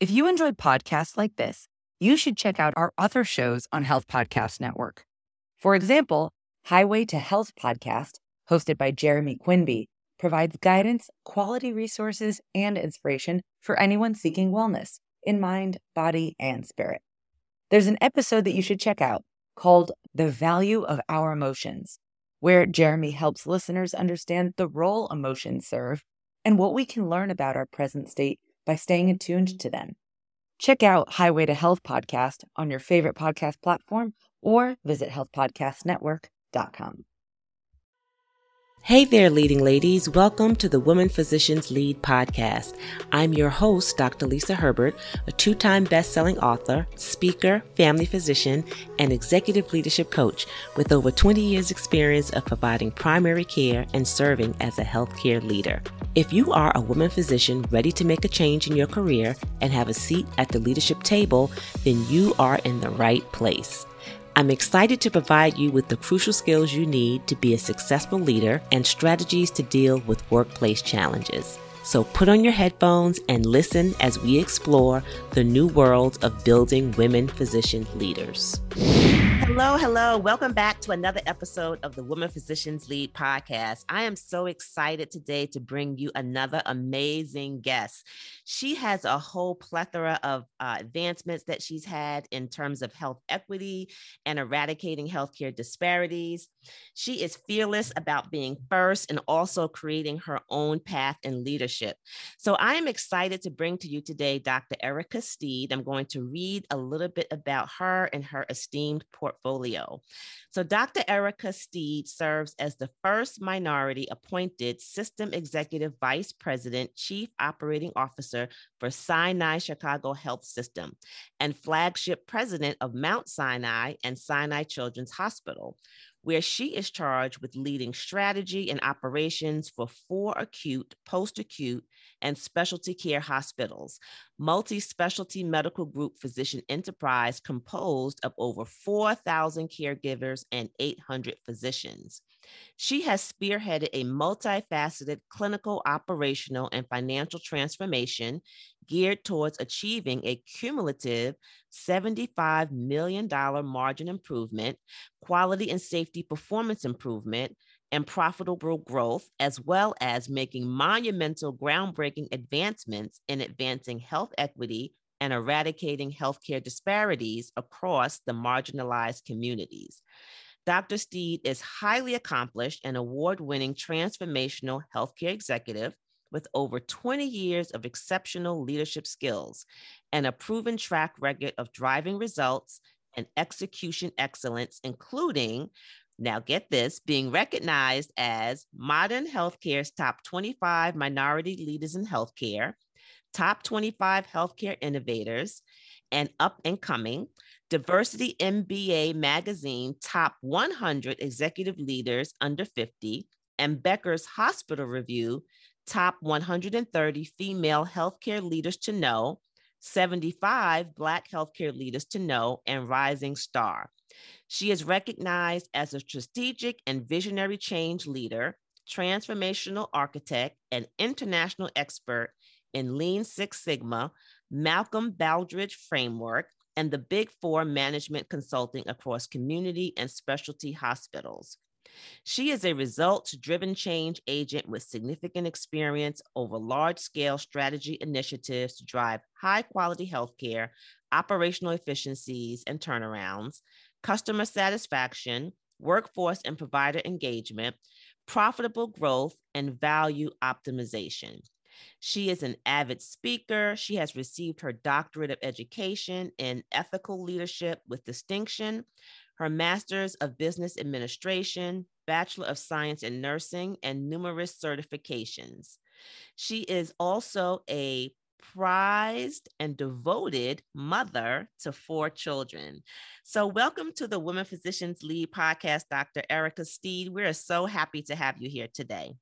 If you enjoyed podcasts like this, you should check out our other shows on Health Podcast Network. For example, Highway to Health podcast, hosted by Jeremy Quinby, provides guidance, quality resources, and inspiration for anyone seeking wellness in mind, body, and spirit. There's an episode that you should check out called The Value of Our Emotions, where Jeremy helps listeners understand the role emotions serve and what we can learn about our present state by staying attuned to them. Check out Highway to Health podcast on your favorite podcast platform or visit healthpodcastnetwork.com. Hey there, leading ladies. Welcome to the Women Physicians Lead podcast. I'm your host, Dr. Lisa Herbert, a two time best selling author, speaker, family physician, and executive leadership coach with over 20 years' experience of providing primary care and serving as a healthcare leader. If you are a woman physician ready to make a change in your career and have a seat at the leadership table, then you are in the right place. I'm excited to provide you with the crucial skills you need to be a successful leader and strategies to deal with workplace challenges. So put on your headphones and listen as we explore the new world of building women physician leaders. Hello, hello. Welcome back to another episode of the Women Physicians Lead podcast. I am so excited today to bring you another amazing guest. She has a whole plethora of uh, advancements that she's had in terms of health equity and eradicating healthcare disparities. She is fearless about being first and also creating her own path in leadership. So I am excited to bring to you today Dr. Airica Steed. I'm going to read a little bit about her and her esteemed portfolio portfolio. So, Dr. Airica Steed serves as the first minority appointed System Executive Vice President, Chief Operating Officer for Sinai Chicago Health System and flagship president of Mount Sinai and Sinai Children's Hospital where she is charged with leading strategy and operations for four acute, post acute, and specialty care hospitals, multi specialty medical group physician enterprise composed of over 4,000 caregivers and 800 physicians. She has spearheaded a multifaceted clinical, operational, and financial transformation geared towards achieving a cumulative $75 million margin improvement, quality and safety performance improvement, and profitable growth, as well as making monumental groundbreaking advancements in advancing health equity and eradicating healthcare disparities across the marginalized communities. Dr. Steed is highly accomplished and award winning transformational healthcare executive with over 20 years of exceptional leadership skills and a proven track record of driving results and execution excellence, including now, get this being recognized as Modern Healthcare's top 25 minority leaders in healthcare, top 25 healthcare innovators, and up and coming, Diversity MBA Magazine top 100 executive leaders under 50, and Becker's Hospital Review top 130 female healthcare leaders to know, 75 Black healthcare leaders to know, and Rising Star. She is recognized as a strategic and visionary change leader, transformational architect, and international expert in Lean Six Sigma, Malcolm Baldrige framework, and the Big Four management consulting across community and specialty hospitals. She is a results driven change agent with significant experience over large scale strategy initiatives to drive high quality healthcare, operational efficiencies, and turnarounds, customer satisfaction, workforce and provider engagement, profitable growth, and value optimization. She is an avid speaker. She has received her doctorate of education in ethical leadership with distinction, her master's of business administration, bachelor of science in nursing, and numerous certifications. She is also a prized and devoted mother to four children. So, welcome to the Women Physicians Lead podcast, Dr. Airica Steed. We're so happy to have you here today.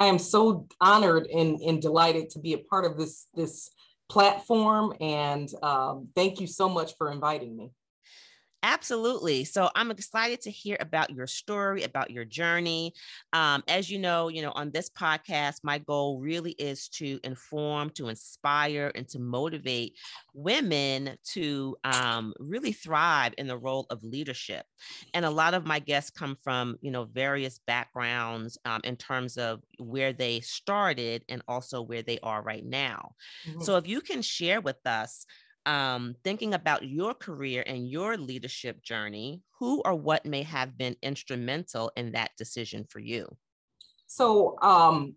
I am so honored and, and delighted to be a part of this, this platform. And um, thank you so much for inviting me. Absolutely. So I'm excited to hear about your story, about your journey. Um, as you know, you know, on this podcast, my goal really is to inform, to inspire, and to motivate women to um, really thrive in the role of leadership. And a lot of my guests come from, you know, various backgrounds um, in terms of where they started and also where they are right now. Mm-hmm. So if you can share with us um, thinking about your career and your leadership journey, who or what may have been instrumental in that decision for you? So um,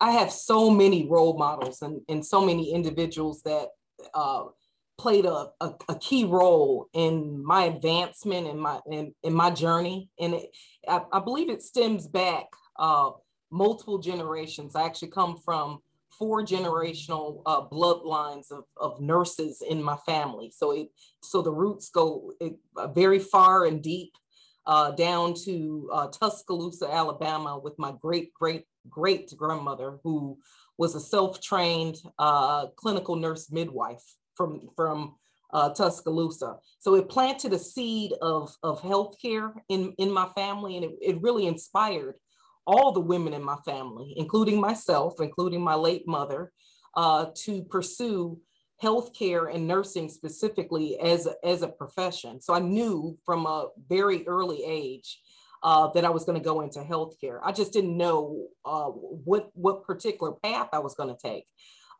I have so many role models and, and so many individuals that uh, played a, a, a, key role in my advancement and my in, in my journey. And it, I, I, believe it stems back uh, multiple generations. I actually come from four generational uh, bloodlines of, of nurses in my family. So it so the roots go uh, very far and deep uh, down to uh, Tuscaloosa, Alabama, with my great great great grandmother who was a self trained uh, clinical nurse midwife from from uh, Tuscaloosa. So it planted a seed of of healthcare in in my family, and it, it really inspired all the women in my family, including myself, including my late mother, uh, to pursue healthcare and nursing specifically as as a profession. So I knew from a very early age uh, that I was going to go into healthcare. I just didn't know uh, what what particular path I was going to take.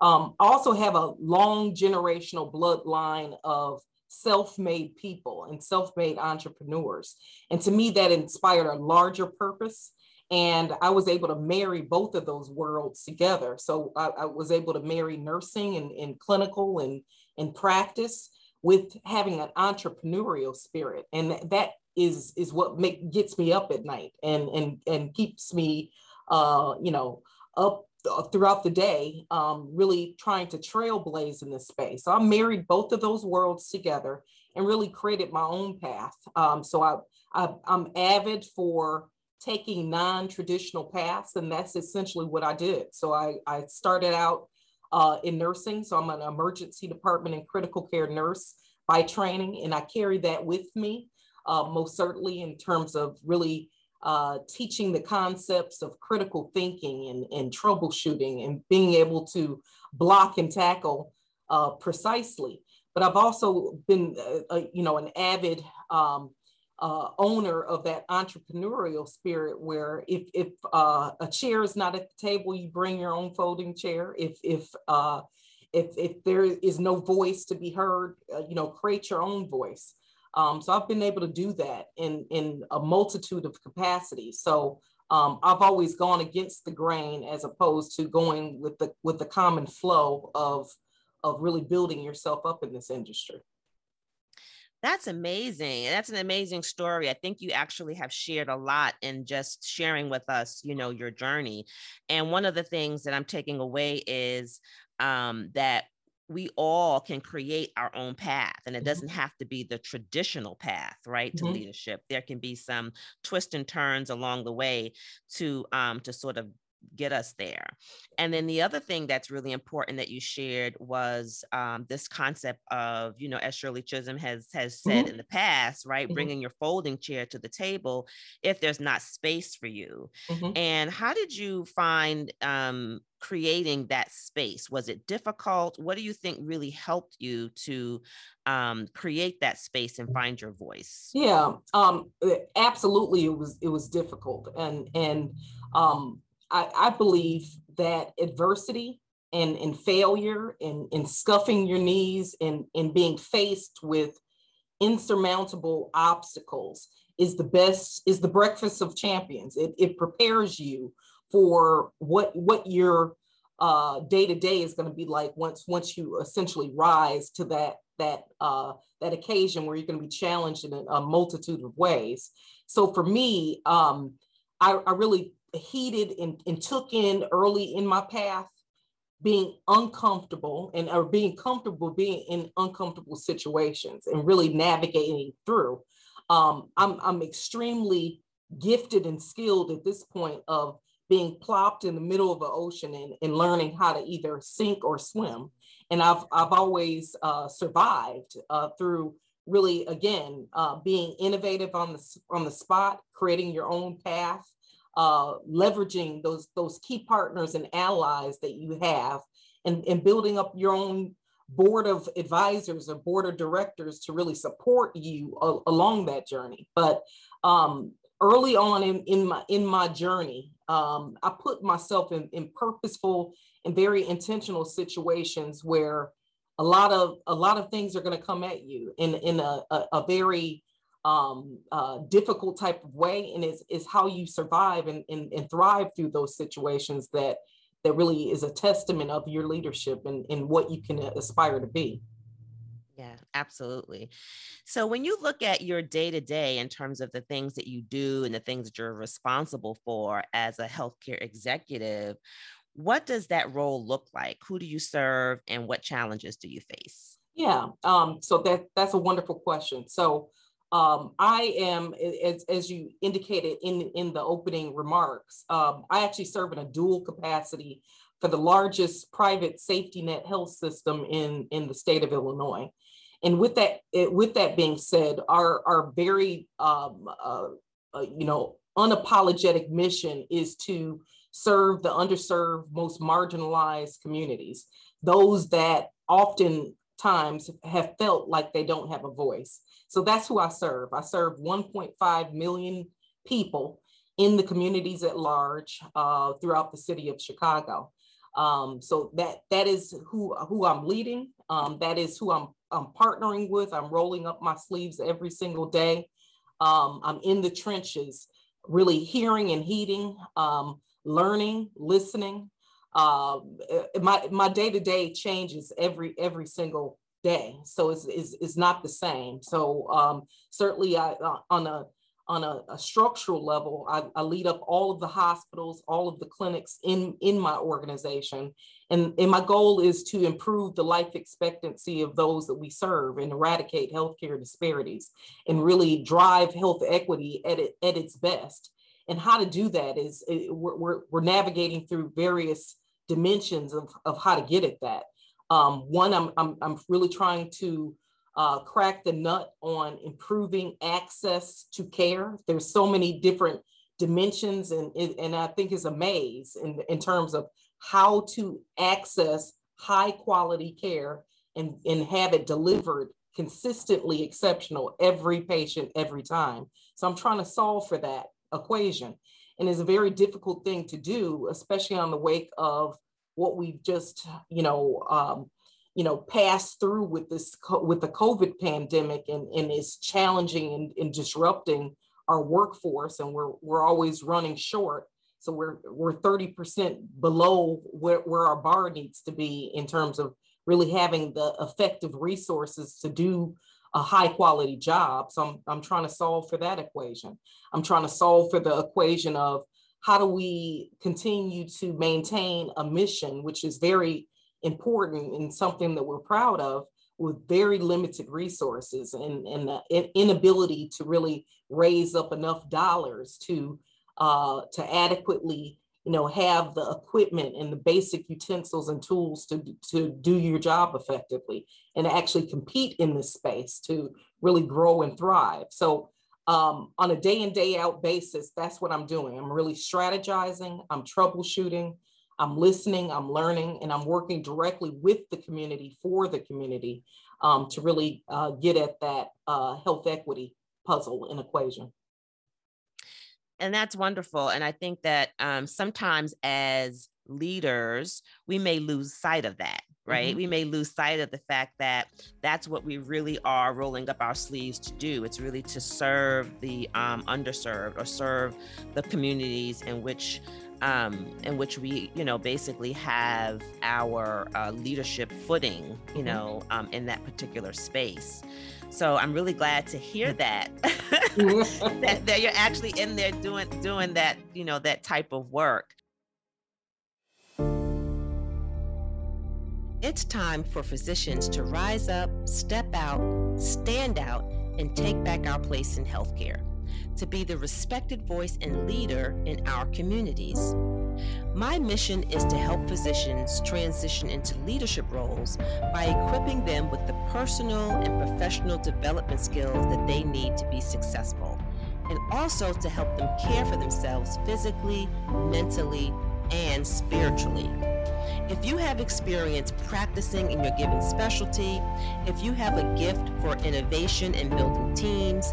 Um, I also have a long generational bloodline of self-made people and self-made entrepreneurs, and to me that inspired a larger purpose and I was able to marry both of those worlds together. So I, I was able to marry nursing and, and clinical and, and practice with having an entrepreneurial spirit. And that is, is what make, gets me up at night and, and, and keeps me, uh, you know, up throughout the day, um, really trying to trailblaze in this space. So I married both of those worlds together and really created my own path. Um, so I, I, I'm avid for taking non-traditional paths and that's essentially what i did. So i, I started out uh, in nursing. So i'm an emergency department and critical care nurse by training and i carry that with me uh, most certainly in terms of really uh, teaching the concepts of critical thinking and, and, troubleshooting and being able to block and tackle uh, precisely. But i've also been uh, you know an avid um, uh, owner of that entrepreneurial spirit where if if uh, a chair is not at the table you bring your own folding chair. If if uh, if if there is no voice to be heard uh, you know create your own voice. Um, so i've been able to do that in in a multitude of capacities. So um, i've always gone against the grain as opposed to going with the with the common flow of of really building yourself up in this industry that's amazing. That's an amazing story. I think you actually have shared a lot in just sharing with us, you know, your journey. And one of the things that I'm taking away is um, that we all can create our own path and it mm-hmm. doesn't have to be the traditional path right to mm-hmm. leadership there can be some twists and turns along the way to um to sort of get us there. And then the other thing that's really important that you shared was um, this concept of, you know, as Shirley Chisholm has has said mm-hmm. in the past, right, mm-hmm. bringing your folding chair to the table if there's not space for you. Mm-hmm. And how did you find um, creating that space? Was it difficult? What do you think really helped you to um, create that space and find your voice? Yeah, um, absolutely. It was it was difficult, and and um, I, I believe that adversity and, and failure and, and scuffing your knees and, and being faced with insurmountable obstacles is the best is the breakfast of champions. It, it prepares you for what what your uh, day to day is going to be like once once you essentially rise to that that uh, that occasion where you're going to be challenged in a, a multitude of ways. So for me um, I, I really heated and, and took in early in my path being uncomfortable and or being comfortable being in uncomfortable situations and really navigating through. Um, I'm, I'm extremely gifted and skilled at this point of being plopped in the middle of the ocean and, and learning how to either sink or swim. And I've, I've always uh, survived uh, through really again uh, being innovative on the on the spot creating your own path uh, leveraging those those key partners and allies that you have and, and building up your own board of advisors or board of directors to really support you a, along that journey. But um, early on in, in my in my journey um, i put myself in, in purposeful and very intentional situations where a lot of a lot of things are going to come at you in in a, a, a very um, uh, difficult type of way and is, is how you survive and, and, and thrive through those situations that that really is a testament of your leadership and, and what you can aspire to be. Yeah absolutely. So when you look at your day to day in terms of the things that you do and the things that you're responsible for as a healthcare executive what does that role look like? Who do you serve and what challenges do you face? Yeah um, so that that's a wonderful question. So um, I am, as, as you indicated in, in the opening remarks, um, I actually serve in a dual capacity for the largest private safety net health system in, in the state of Illinois. And with that, with that being said, our, our very, um, uh, uh, you know, unapologetic mission is to serve the underserved, most marginalized communities, those that oftentimes have felt like they don't have a voice. So that's who I serve. I serve 1.5 million people in the communities at large uh, throughout the city of Chicago. Um, so that that is who who I'm leading. Um, that is who I'm I'm partnering with. I'm rolling up my sleeves every single day. Um, I'm in the trenches, really hearing and heeding, um, learning, listening. Uh, my my day to day changes every every single day. So it's, it's, it's not the same. So um, certainly I, uh, on a on a, a structural level, I, I, lead up all of the hospitals, all of the clinics in, in my organization. And, and my goal is to improve the life expectancy of those that we serve and eradicate healthcare disparities and really drive health equity at, at its best. And how to do that is we're, we're navigating through various dimensions of, of how to get at that. Um, one, I'm, I'm, I'm really trying to uh, crack the nut on improving access to care. There's so many different dimensions, and, and I think it's a maze in, in terms of how to access high quality care and, and have it delivered consistently exceptional every patient every time. So I'm trying to solve for that equation. And is a very difficult thing to do, especially on the wake of what we've just, you know, um, you know, passed through with this with the COVID pandemic, and and is challenging and, and disrupting our workforce, and we're we're always running short. So we're we're 30% below where, where our bar needs to be in terms of really having the effective resources to do a high quality job. So I'm, I'm trying to solve for that equation. I'm trying to solve for the equation of how do we continue to maintain a mission, which is very important and something that we're proud of with very limited resources and, and the inability to really raise up enough dollars to uh, to adequately you know have the equipment and the basic utensils and tools to, to do your job effectively and actually compete in this space to really grow and thrive. So um, on a day in day out basis that's what i'm doing. I'm really strategizing i'm troubleshooting i'm listening i'm learning and i'm working directly with the community for the community um, to really uh, get at that uh, health equity puzzle and equation and that's wonderful and i think that um, sometimes as leaders we may lose sight of that right? Mm-hmm. We may lose sight of the fact that that's what we really are rolling up our sleeves to do. It's really to serve the um, underserved or serve the communities in which um, in which we, you know, basically have our uh, leadership footing, you mm-hmm. know, um, in that particular space. So I'm really glad to hear that, that that you're actually in there doing doing that, you know, that type of work. It's time for physicians to rise up, step out, stand out, and take back our place in healthcare, to be the respected voice and leader in our communities. My mission is to help physicians transition into leadership roles by equipping them with the personal and professional development skills that they need to be successful, and also to help them care for themselves physically, mentally, and spiritually. If you have experience practicing in your given specialty, if you have a gift for innovation and building teams,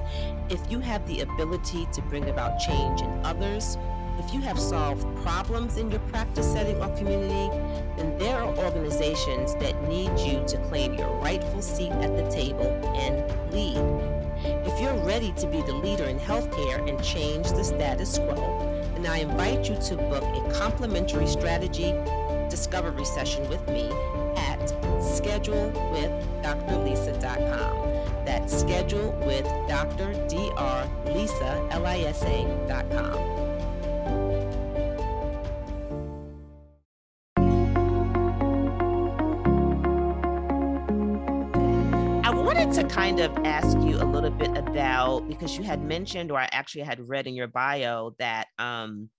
if you have the ability to bring about change in others, if you have solved problems in your practice setting or community, then there are organizations that need you to claim your rightful seat at the table and lead. If you're ready to be the leader in healthcare and change the status quo, then I invite you to book a complimentary strategy discovery session with me at schedulewithdrlisa.com. That's schedule kind of ask you a little bit about because you had mentioned, or I actually had read in your bio that um,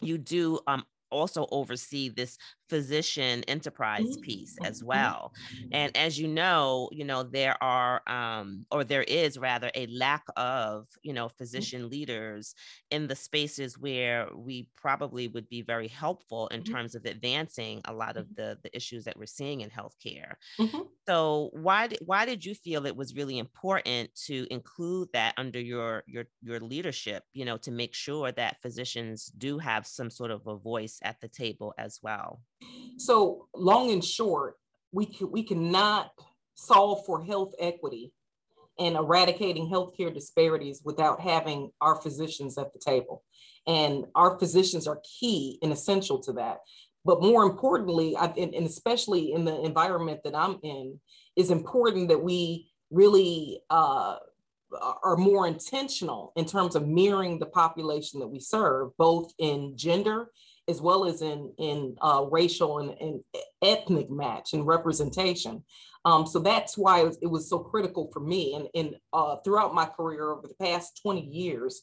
you do um, also oversee this physician enterprise piece as mm-hmm. well and as you know you know there are um or there is rather a lack of you know mm-hmm. physician leaders in the spaces where we probably would be very helpful in mm-hmm. terms of advancing a lot of the the issues that we're seeing in healthcare mm-hmm. so why did why did you feel it was really important to include that under your your your leadership you know to make sure that physicians do have some sort of a voice at the table as well so long and short, we can, we cannot solve for health equity and eradicating healthcare disparities without having our physicians at the table. And our physicians are key and essential to that. But more importantly, I, and, and especially in the environment that I'm in, is important that we really uh, are more intentional in terms of mirroring the population that we serve, both in gender as well as in in uh, racial and, and, ethnic match and representation. Um, so that's why it was, it was, so critical for me. And, and uh, throughout my career over the past 20 years,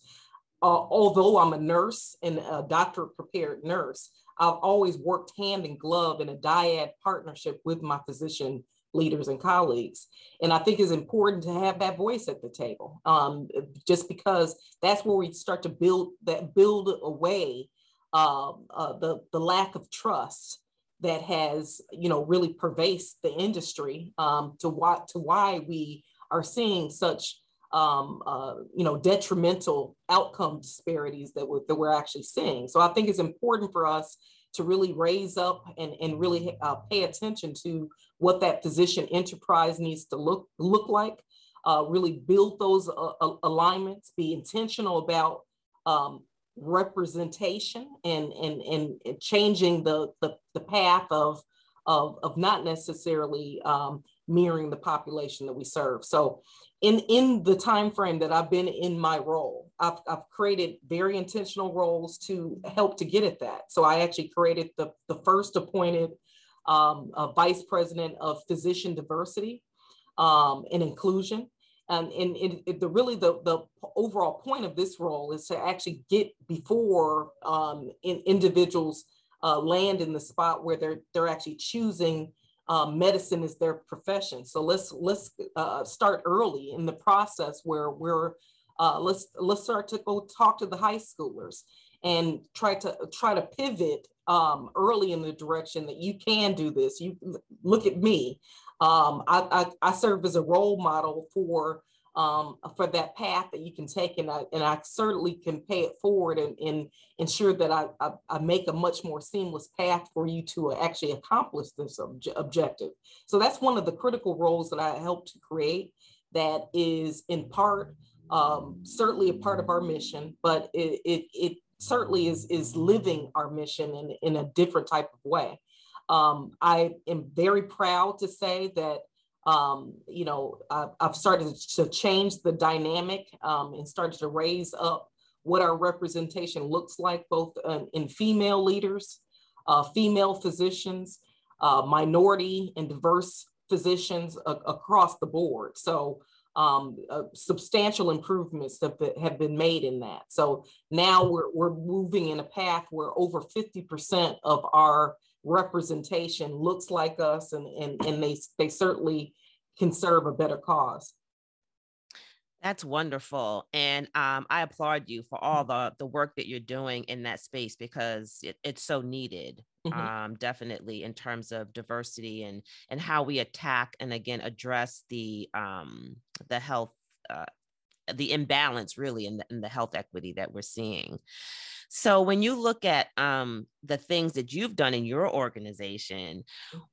uh, although I'm a nurse and a doctor prepared nurse, I've always worked hand in glove in a dyad partnership with my physician leaders and colleagues. And I think it's important to have that voice at the table, um, just because that's where we start to build that build away uh, uh, the the lack of trust that has you know really pervased the industry um, to why to why we are seeing such um, uh, you know detrimental outcome disparities that we're, that we're actually seeing. So I think it's important for us to really raise up and, and really uh, pay attention to what that physician enterprise needs to look look like. Uh, really build those uh, alignments, be intentional about um, representation and and and changing the the, the path of, of of not necessarily um, mirroring the population that we serve. So in in the time frame that i've been in my role i've, I've created very intentional roles to help to get at that. So i actually created the, the first appointed um, vice president of physician diversity um, and inclusion and, and it, it, the really the, the overall point of this role is to actually get before um, in, individuals uh, land in the spot where they're they're actually choosing um, medicine as their profession. So let's let's uh, start early in the process where we're uh, let's let's start to go talk to the high schoolers and try to try to pivot um, early in the direction that you can do this. You look at me. Um, I, I, I, serve as a role model for um, for that path that you can take, and I, and I certainly can pay it forward and, and ensure that I, I, I make a much more seamless path for you to actually accomplish this obje- objective. So that's one of the critical roles that I help to create. That is in part um, certainly a part of our mission, but it, it, it certainly is is living our mission in, in a different type of way. Um, I am very proud to say that, um, you know, I've, I've, started to change the dynamic um, and started to raise up what our representation looks like, both in, in female leaders, uh, female physicians, uh, minority and diverse physicians a- across the board. So um, uh, substantial improvements have been, have been made in that. So now we're, we're moving in a path where over 50% of our representation looks like us and, and, and they, they certainly can serve a better cause. That's wonderful. And um, I applaud you for all the, the work that you're doing in that space because it, it's so needed. Mm-hmm. Um, definitely in terms of diversity and and how we attack and again address the um, the health uh, the imbalance really in the, in the health equity that we're seeing. So when you look at um, the things that you've done in your organization,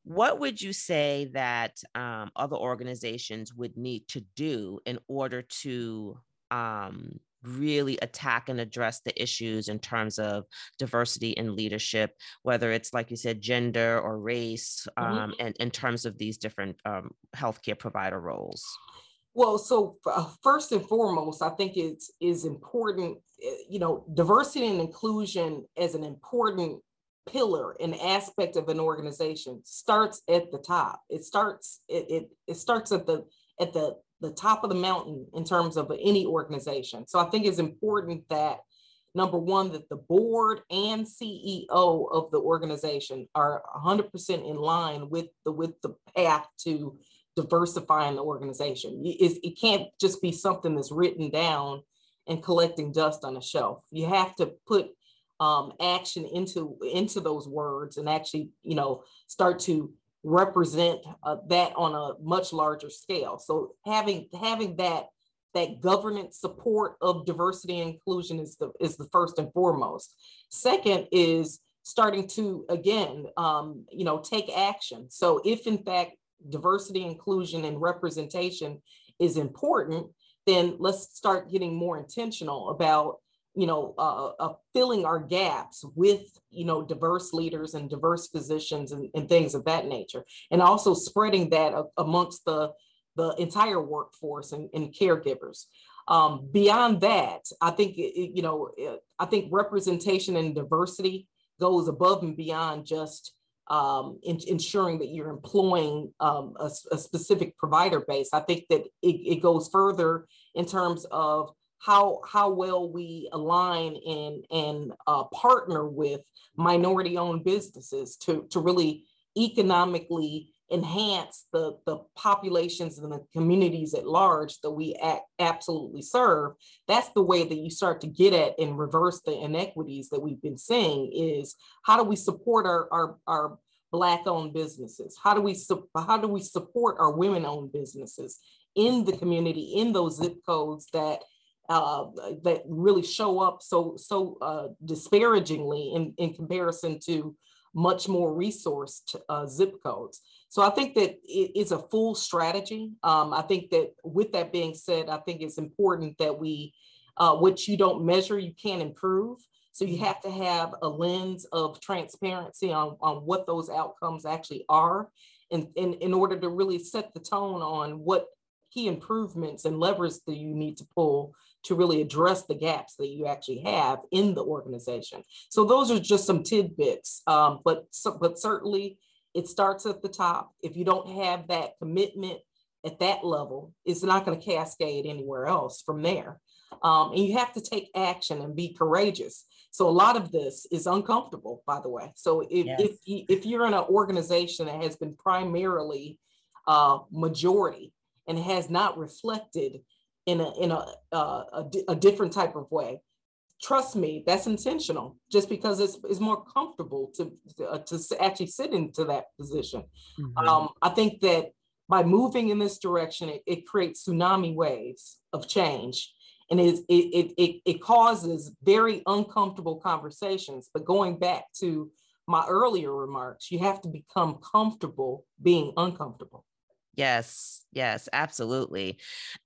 what would you say that um, other organizations would need to do in order to um, really attack and address the issues in terms of diversity in leadership, whether it's like you said, gender or race, mm-hmm. Um, and in terms of these different um, healthcare provider roles? Well, so uh, first and foremost, I think it's is important. Eh, you know, diversity and inclusion as an important pillar and aspect of an organization starts at the top. It starts it it, it starts at the at the the top of the mountain in terms of any organization. So I think it's important that number one that the board and CEO of the organization are 100% in line with the with the path to diversifying the organization. It, it can't just be something that's written down and collecting dust on a shelf. You have to put um, action into into those words and actually, you know, start to represent uh, that on a much larger scale. So having having that that governance support of diversity and inclusion is the is the first and foremost. Second is starting to again, um, you know, take action. So if in fact diversity, inclusion, and representation is important, then let's start getting more intentional about you know uh, uh, filling our gaps with you know diverse leaders and diverse physicians and, and things of that nature. And also spreading that amongst the the entire workforce and, and caregivers. Um, beyond that i think you know i think representation and diversity goes above and beyond just um, in, ensuring that you're employing um, a, a, specific provider base. I think that it, it, goes further in terms of how how well we align and and uh, partner with minority owned businesses to to really economically enhance the the populations and the communities at large that we absolutely serve that's the way that you start to get at and reverse the inequities that we've been seeing is how do we support our our, our black owned businesses how do we how do we support our women owned businesses in the community in those zip codes that uh, that really show up so so uh, disparagingly in, in comparison to much more resourced uh, zip codes. So I think that it is a full strategy. Um, I think that with that being said, I think it's important that we, uh, what you don't measure, you can't improve. So you have to have a lens of transparency on, on what those outcomes actually are in, in, in order to really set the tone on what key improvements and levers that you need to pull to really address the gaps that you actually have in the organization. So those are just some tidbits, um, but so, but certainly it starts at the top. If you don't have that commitment at that level, it's not going to cascade anywhere else from there. Um, and you have to take action and be courageous. So a lot of this is uncomfortable, by the way. So if yes. if, you, if you're in an organization that has been primarily uh, majority and has not reflected in a in a, uh, a, a different type of way trust me that's intentional just because it's, it's more comfortable to to, uh, to actually sit into that position mm-hmm. um, i think that by moving in this direction it, it creates tsunami waves of change and it, it, it, it causes very uncomfortable conversations but going back to my earlier remarks you have to become comfortable being uncomfortable Yes, yes, absolutely.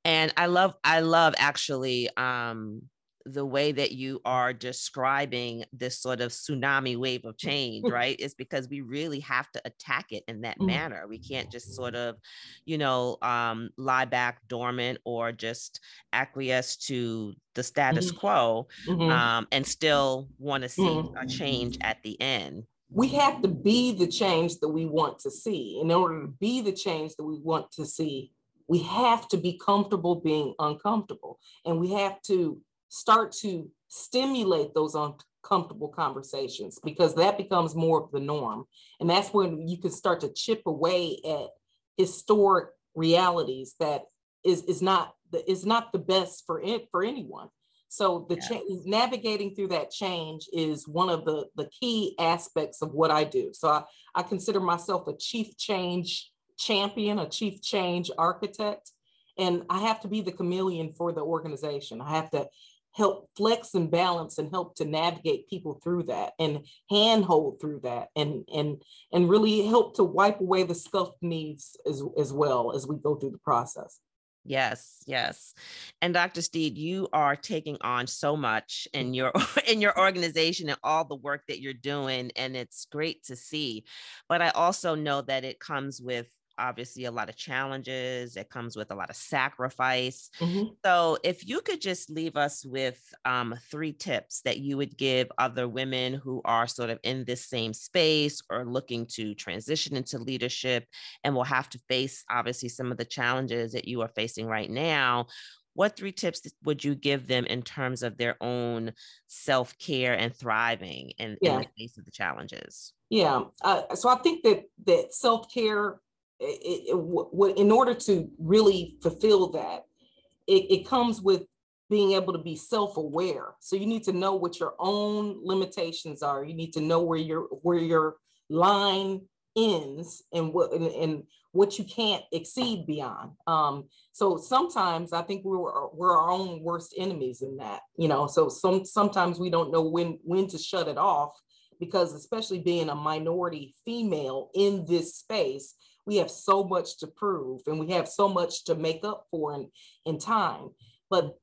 And I love I love actually um the way that you are describing this sort of tsunami wave of change, right? Is because we really have to attack it in that mm-hmm. manner. We can't just sort of, you know, um, lie back dormant or just acquiesce to the status mm-hmm. quo mm-hmm. um, and still want to see a change at the end we have to be the change that we want to see. In order to be the change that we want to see, we have to be comfortable being uncomfortable and we have to start to stimulate those uncomfortable conversations because that becomes more of the norm. And that's when you can start to chip away at historic realities that is is not the, is not the best for it for anyone. So the yeah. cha- navigating through that change is one of the the key aspects of what i do. So I, I consider myself a chief change champion a chief change architect and i have to be the chameleon for the organization. I have to help flex and balance and help to navigate people through that and handhold through that and and and really help to wipe away the scuffed needs as, as well as we go through the process Yes, yes. And Dr. Steed, you are taking on so much in mm-hmm. your in your organization and all the work that you're doing and it's great to see. But I also know that it comes with obviously a lot of challenges. It comes with a lot of sacrifice. Mm-hmm. So, if you could just leave us with um, three tips that you would give other women who are sort of in this same space or looking to transition into leadership and will have to face obviously some of the challenges that you are facing right now. What three tips would you give them in terms of their own self care and thriving in, yeah. in the face of the challenges? Yeah, uh, so I think that that self care it, it, in order to really fulfill that, it, it comes with being able to be self-aware. So you need to know what your own limitations are. You need to know where your where your line ends and what and, and what you can't exceed beyond. Um, so sometimes I think we're we're our own worst enemies in that. You know, so some sometimes we don't know when when to shut it off because especially being a minority female in this space, we have so much to prove and we have so much to make up for in, in time. But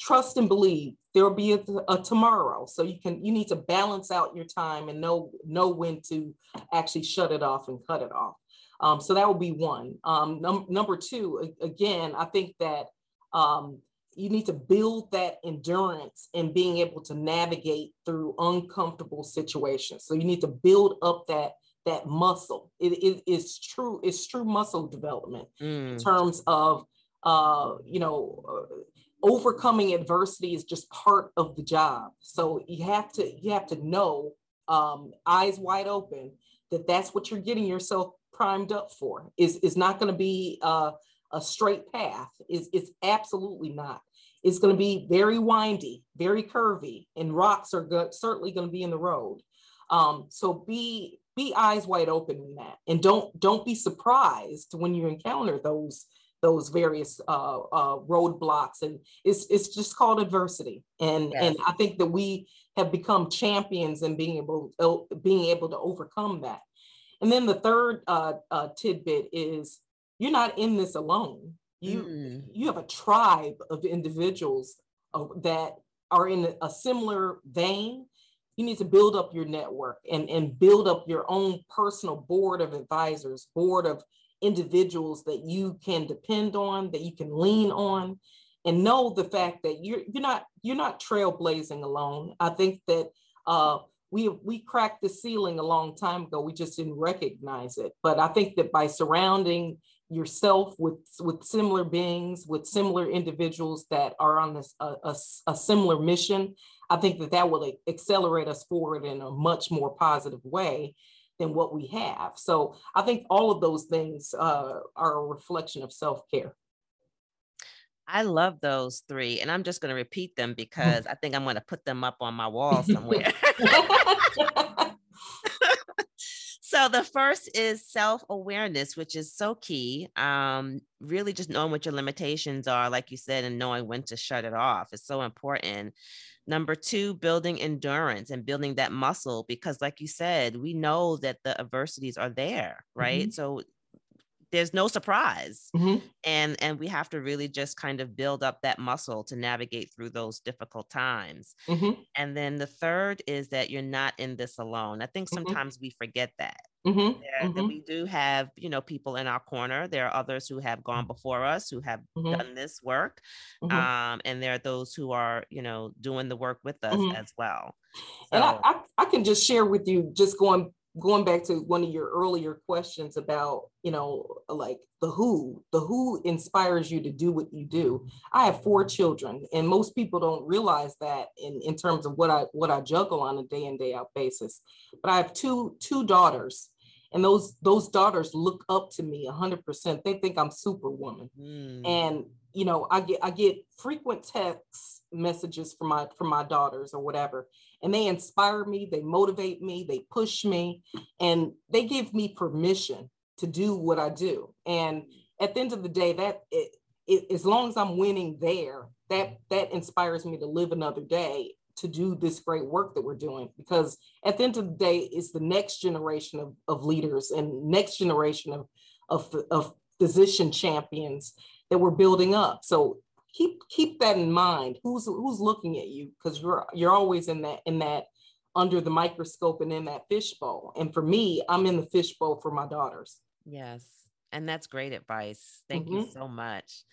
trust and believe there will be a, a, tomorrow. So you can you need to balance out your time and know know when to actually shut it off and cut it off. Um, so that would be one. Um, num- number two, again, I think that um, you need to build that endurance and being able to navigate through uncomfortable situations. So you need to build up that that muscle. It, it is true. It's true muscle development mm. in terms of uh, you know uh, overcoming adversity is just part of the job. So you have to you have to know um, eyes wide open that that's what you're getting yourself primed up for. Is is not going to be uh, a straight path. Is it's absolutely not. It's going to be very windy, very curvy, and rocks are good, certainly going to be in the road. Um, so be be eyes wide open in that, and don't don't be surprised when you encounter those those various uh, uh, roadblocks, and it's it's just called adversity. And yes. and I think that we have become champions in being able uh, being able to overcome that. And then the third uh, uh, tidbit is you're not in this alone. You mm. you have a tribe of individuals uh, that are in a similar vein you need to build up your network and, and build up your own personal board of advisors, board of individuals that you can depend on, that you can lean on, and know the fact that you're you're not you're not trailblazing alone. I think that uh, we we cracked the ceiling a long time ago. We just didn't recognize it. But I think that by surrounding yourself with with similar beings, with similar individuals that are on this a, a, a similar mission, I think that that will accelerate us forward in a much more positive way than what we have. So I think all of those things uh, are a reflection of self care. I love those three, and I'm just going to repeat them because I think I'm going to put them up on my wall somewhere. so the first is self-awareness which is so key um, really just knowing what your limitations are like you said and knowing when to shut it off is so important Number two, building endurance and building that muscle because, like you said, we know that the adversities are there, right? Mm-hmm. So there's no surprise mm-hmm. and and we have to really just kind of build up that muscle to navigate through those difficult times mm-hmm. and then the third is that you're not in this alone i think mm-hmm. sometimes we forget that Mm-hmm, that mm-hmm. we do have, you know, people in our corner. There are others who have gone before us who have mm-hmm. done this work, mm-hmm. um, and there are those who are, you know, doing the work with us mm-hmm. as well. So, and I, I, I, can just share with you, just going going back to one of your earlier questions about you know like the who the who inspires you to do what you do. I have four children and most people don't realize that in in terms of what i what i juggle on a day in day out basis. But i have two two daughters and those those daughters look up to me 100% they think i'm superwoman. Mm. and you know i get i get frequent text messages from my from my daughters or whatever and they inspire me they motivate me they push me and they give me permission to do what i do. And at the end of the day that it, it, as long as i'm winning there that that inspires me to live another day to do this great work that we're doing because at the end of the day it's the next generation of, of leaders and next generation of, of, of physician champions that we're building up. So keep keep that in mind. Who's who's looking at you? Because you're you're always in that in that under the microscope and in that fishbowl. And for me i'm in the fishbowl for my daughters. Yes and that's great advice thank mm-hmm. you so much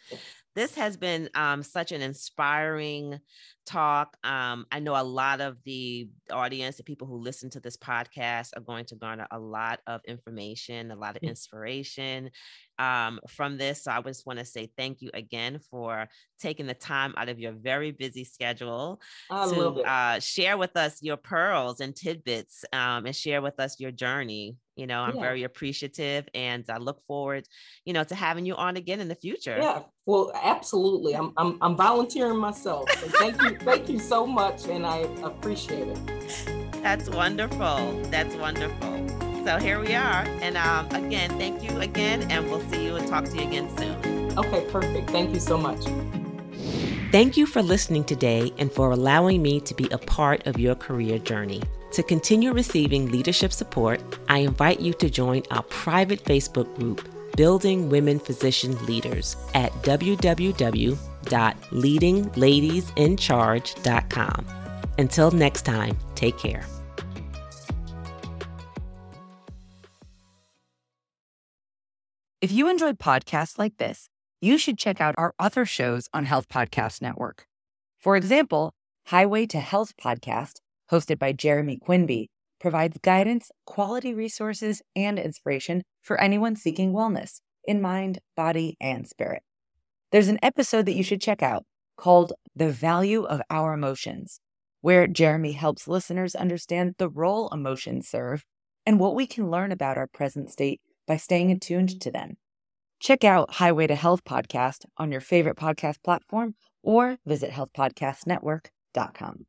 this has been um, such an inspiring talk. Um, I know a lot of the audience, the people who listen to this podcast, are going to garner a lot of information, a lot of mm. inspiration um, from this. So I just want to say thank you again for taking the time out of your very busy schedule I to uh, share with us your pearls and tidbits um, and share with us your journey. You know, I'm yeah. very appreciative and I look forward, you know, to having you on again in the future. Yeah, well, absolutely. I'm, I'm, I'm volunteering myself. So thank you. thank you so much. And I appreciate it. That's wonderful. That's wonderful. So here we are. And um, again, thank you again. And we'll see you and talk to you again soon. Okay, perfect. Thank you so much. Thank you for listening today and for allowing me to be a part of your career journey. To continue receiving leadership support, I invite you to join our private Facebook group Building Women Physician Leaders at www.leadingladiesincharge.com. Until next time, take care. If you enjoyed podcasts like this, you should check out our other shows on Health Podcast Network. For example, Highway to Health podcast, hosted by Jeremy Quinby, provides guidance, quality resources, and inspiration for anyone seeking wellness in mind, body, and spirit. There's an episode that you should check out called The Value of Our Emotions, where Jeremy helps listeners understand the role emotions serve and what we can learn about our present state by staying attuned to them. Check out Highway to Health podcast on your favorite podcast platform or visit healthpodcastnetwork.com.